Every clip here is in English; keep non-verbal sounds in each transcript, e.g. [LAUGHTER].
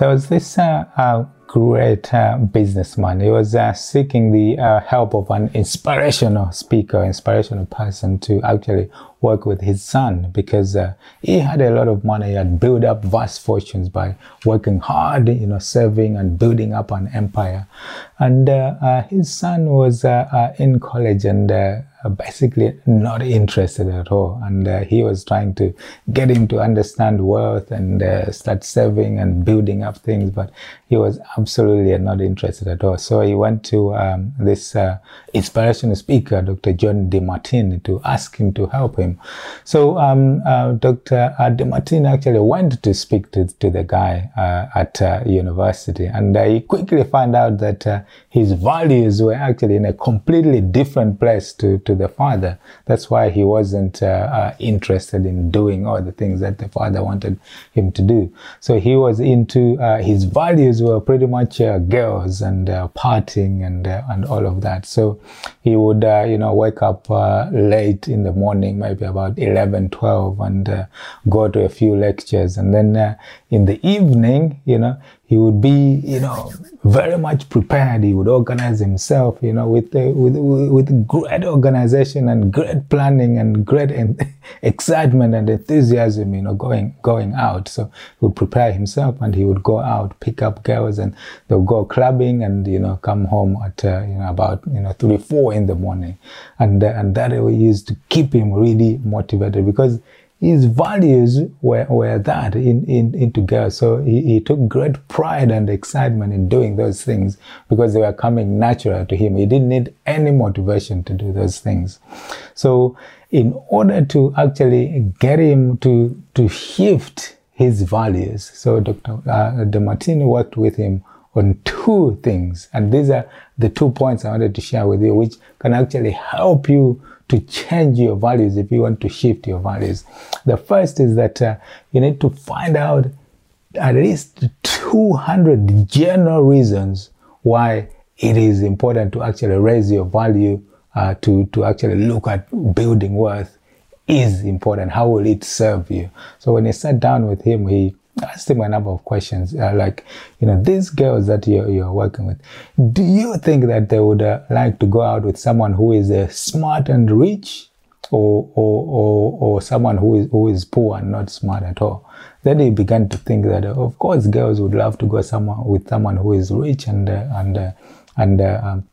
There was this uh, great uh, businessman. He was uh, seeking the uh, help of an inspirational speaker, inspirational person to actually work with his son because uh, he had a lot of money. He had built up vast fortunes by working hard, you know, serving and building up an empire. And uh, his son was in college and basically not interested at all. And uh, he was trying to get him to understand wealth and uh, start saving and building up things, but he was absolutely not interested at all. So he went to um, this uh, inspirational speaker, Dr. John DeMartini, to ask him to help him. So um, uh, Dr. Uh, DeMartini actually went to speak to, to the guy uh, at university, and he quickly found out that his values were actually in a completely different place to, to to the father. That's why he wasn't uh, uh, interested in doing all the things that the father wanted him to do. So he was into uh, his values were pretty much uh, girls and uh, partying and and all of that. So he would you know wake up late in the morning, maybe about 11, 12, and go to a few lectures, and then in the evening, you know, he would be, you know, very much prepared. He would organize himself, you know, with uh, with with great organization and great planning and great [LAUGHS] excitement and enthusiasm, you know, going going out. So he would prepare himself and he would go out, pick up girls, and they'll go clubbing and you know come home at uh, you know about you know three four in the morning, and uh, and that used to keep him really motivated because his values were, were that in, in, into girls. So he, he took great pride and excitement in doing those things because they were coming natural to him. He didn't need any motivation to do those things. So in order to actually get him to, to shift his values, so Dr. Uh, DeMartini worked with him on two things. And these are the two points I wanted to share with you, which can actually help you to change your values if you want to shift your values. The first is that uh, you need to find out at least 200 general reasons why it is important to actually raise your value uh, to, to actually look at building worth is important. How will it serve you? So when he sat down with him, he asked him a number of questions uh, like, you know, these girls that you're, you're working with, do you think that they would uh, like to go out with someone who is uh, smart and rich or, or, or, or someone who is, who is poor and not smart at all? Then he began to think that, of course, girls would love to go someone with someone who is rich and, uh, and, uh, and uh, um,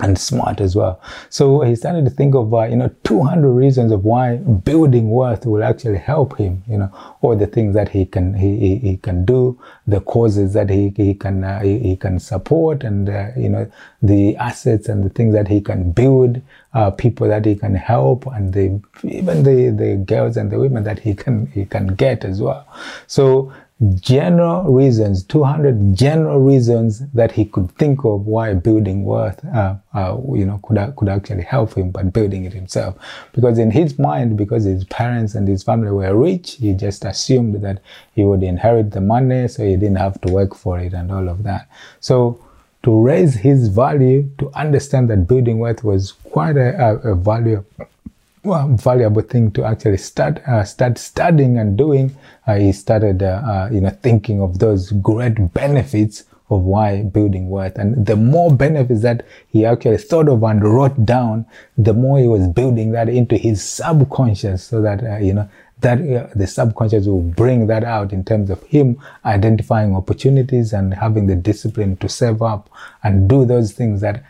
and smart as well. So he started to think of, uh, you know, 200 reasons of why building wealth will actually help him, you know, all the things that he can, he, he, he can do, the causes that he, he can, uh, he, he, can support and, uh, you know, the assets and the things that he can build, uh, people that he can help and the, even the, the girls and the women that he can, he can get as well. So general reasons, 200 general reasons that he could think of why building worth, uh, uh, you know, could, could actually help him, but building it himself. Because in his mind, because his parents and his family were rich, he just assumed that he would inherit the money, so he didn't have to work for it and all of that. So to raise his value, to understand that building worth was quite a, a, a value well, valuable thing to actually start uh, start studying and doing. Uh, he started, uh, uh, you know, thinking of those great benefits of why building wealth. And the more benefits that he actually thought of and wrote down, the more he was building that into his subconscious, so that uh, you know that uh, the subconscious will bring that out in terms of him identifying opportunities and having the discipline to save up and do those things that,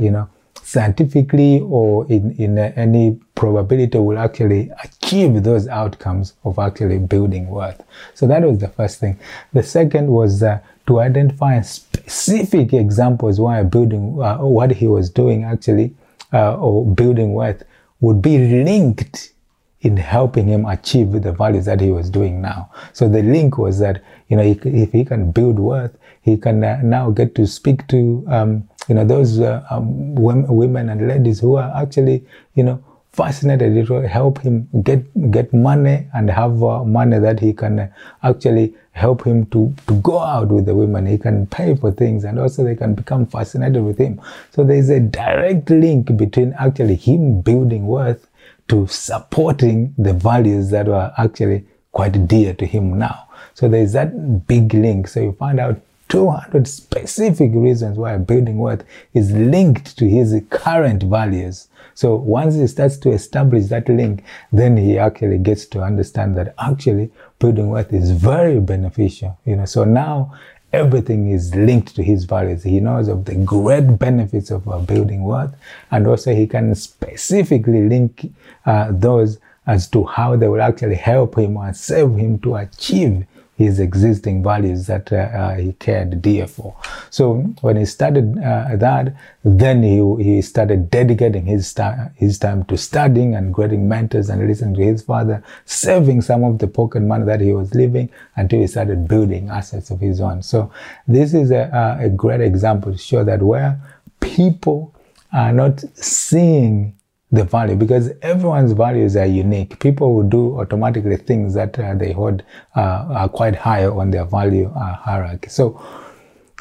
you know scientifically or in, in any probability will actually achieve those outcomes of actually building wealth. So that was the first thing. The second was uh, to identify specific examples why building, uh, what he was doing actually, uh, or building wealth would be linked in helping him achieve the values that he was doing now. So the link was that, you know, if he can build worth, he can uh, now get to speak to, um, you know, those uh, um, women and ladies who are actually, you know, fascinated. It will help him get get money and have uh, money that he can uh, actually help him to, to go out with the women. He can pay for things and also they can become fascinated with him. So there's a direct link between actually him building worth to supporting the values that were actually quite dear to him now. So there's that big link. So you find out 200 specific reasons why building worth is linked to his current values. So once he starts to establish that link, then he actually gets to understand that actually building worth is very beneficial. You know, so now everything is linked to his values. He knows of the great benefits of uh, building worth, and also he can specifically link uh, those as to how they will actually help him or save him to achieve his existing values that uh, uh, he cared dear for. So when he started uh, that, then he, he started dedicating his, time, his time to studying and getting mentors and listening to his father, saving some of the pocket money that he was living until he started building assets of his own. So this is a, a great example to show that where people are not seeing the value because everyone's values are unique. People will do automatically things that uh, they hold uh, are quite high on their value uh, hierarchy. So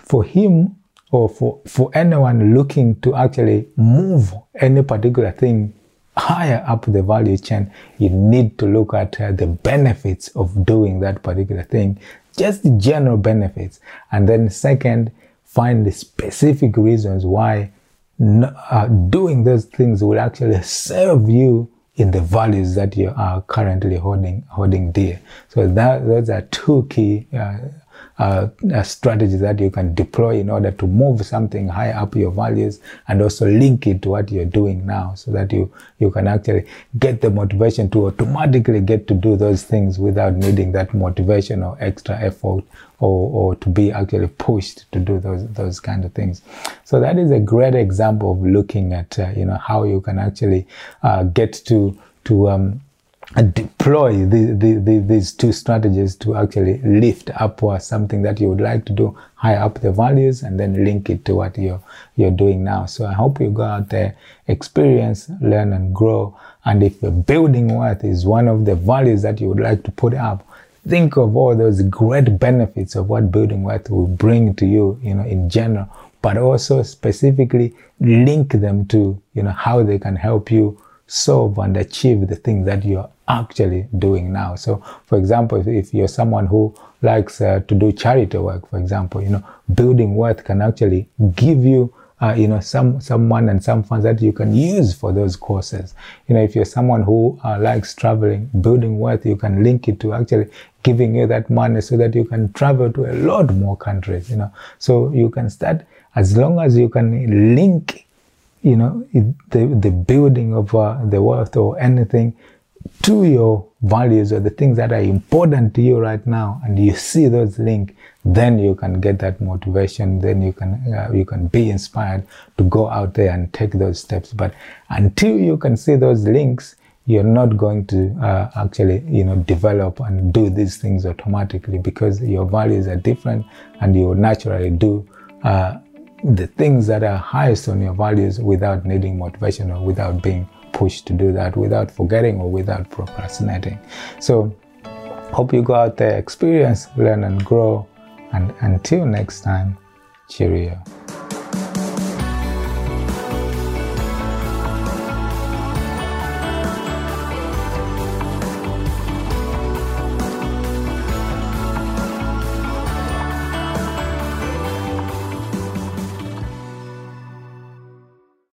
for him or for, for anyone looking to actually move any particular thing higher up the value chain, you need to look at uh, the benefits of doing that particular thing, just the general benefits. And then second, find the specific reasons why uh, doing those things will actually serve you in the values that you are currently holding holding dear. So that those are two key uh, uh, uh, strategies that you can deploy in order to move something high up your values and also link it to what you're doing now so that you, you can actually get the motivation to automatically get to do those things without needing that motivation or extra effort or, or to be actually pushed to do those, those kind of things. So that is a great example of looking at, uh, you know, how you can actually uh, get to, to, um, deploy the, the, the, these two strategies to actually lift up or something that you would like to do high up the values and then link it to what you're you're doing now so i hope you go out there experience learn and grow and if building worth is one of the values that you would like to put up think of all those great benefits of what building wealth will bring to you you know in general but also specifically link them to you know how they can help you solve and achieve the thing that you're actually doing now. So, for example, if, you're someone who likes uh, to do charity work, for example, you know, building wealth can actually give you uh, you know, some someone and some funds that you can use for those courses. You know, if you're someone who uh, likes traveling, building wealth, you can link it to actually giving you that money so that you can travel to a lot more countries. You know, so you can start as long as you can link, you know, the the building of uh, the wealth or anything to your values or the things that are important to you right now and you see those links then you can get that motivation then you can uh, you can be inspired to go out there and take those steps. But until you can see those links you're not going to uh, actually you know develop and do these things automatically because your values are different and you naturally do uh, the things that are highest on your values without needing motivation or without being push to do that without forgetting or without procrastinating. So, hope you go out there, experience, learn, and grow. And until next time, cheerio.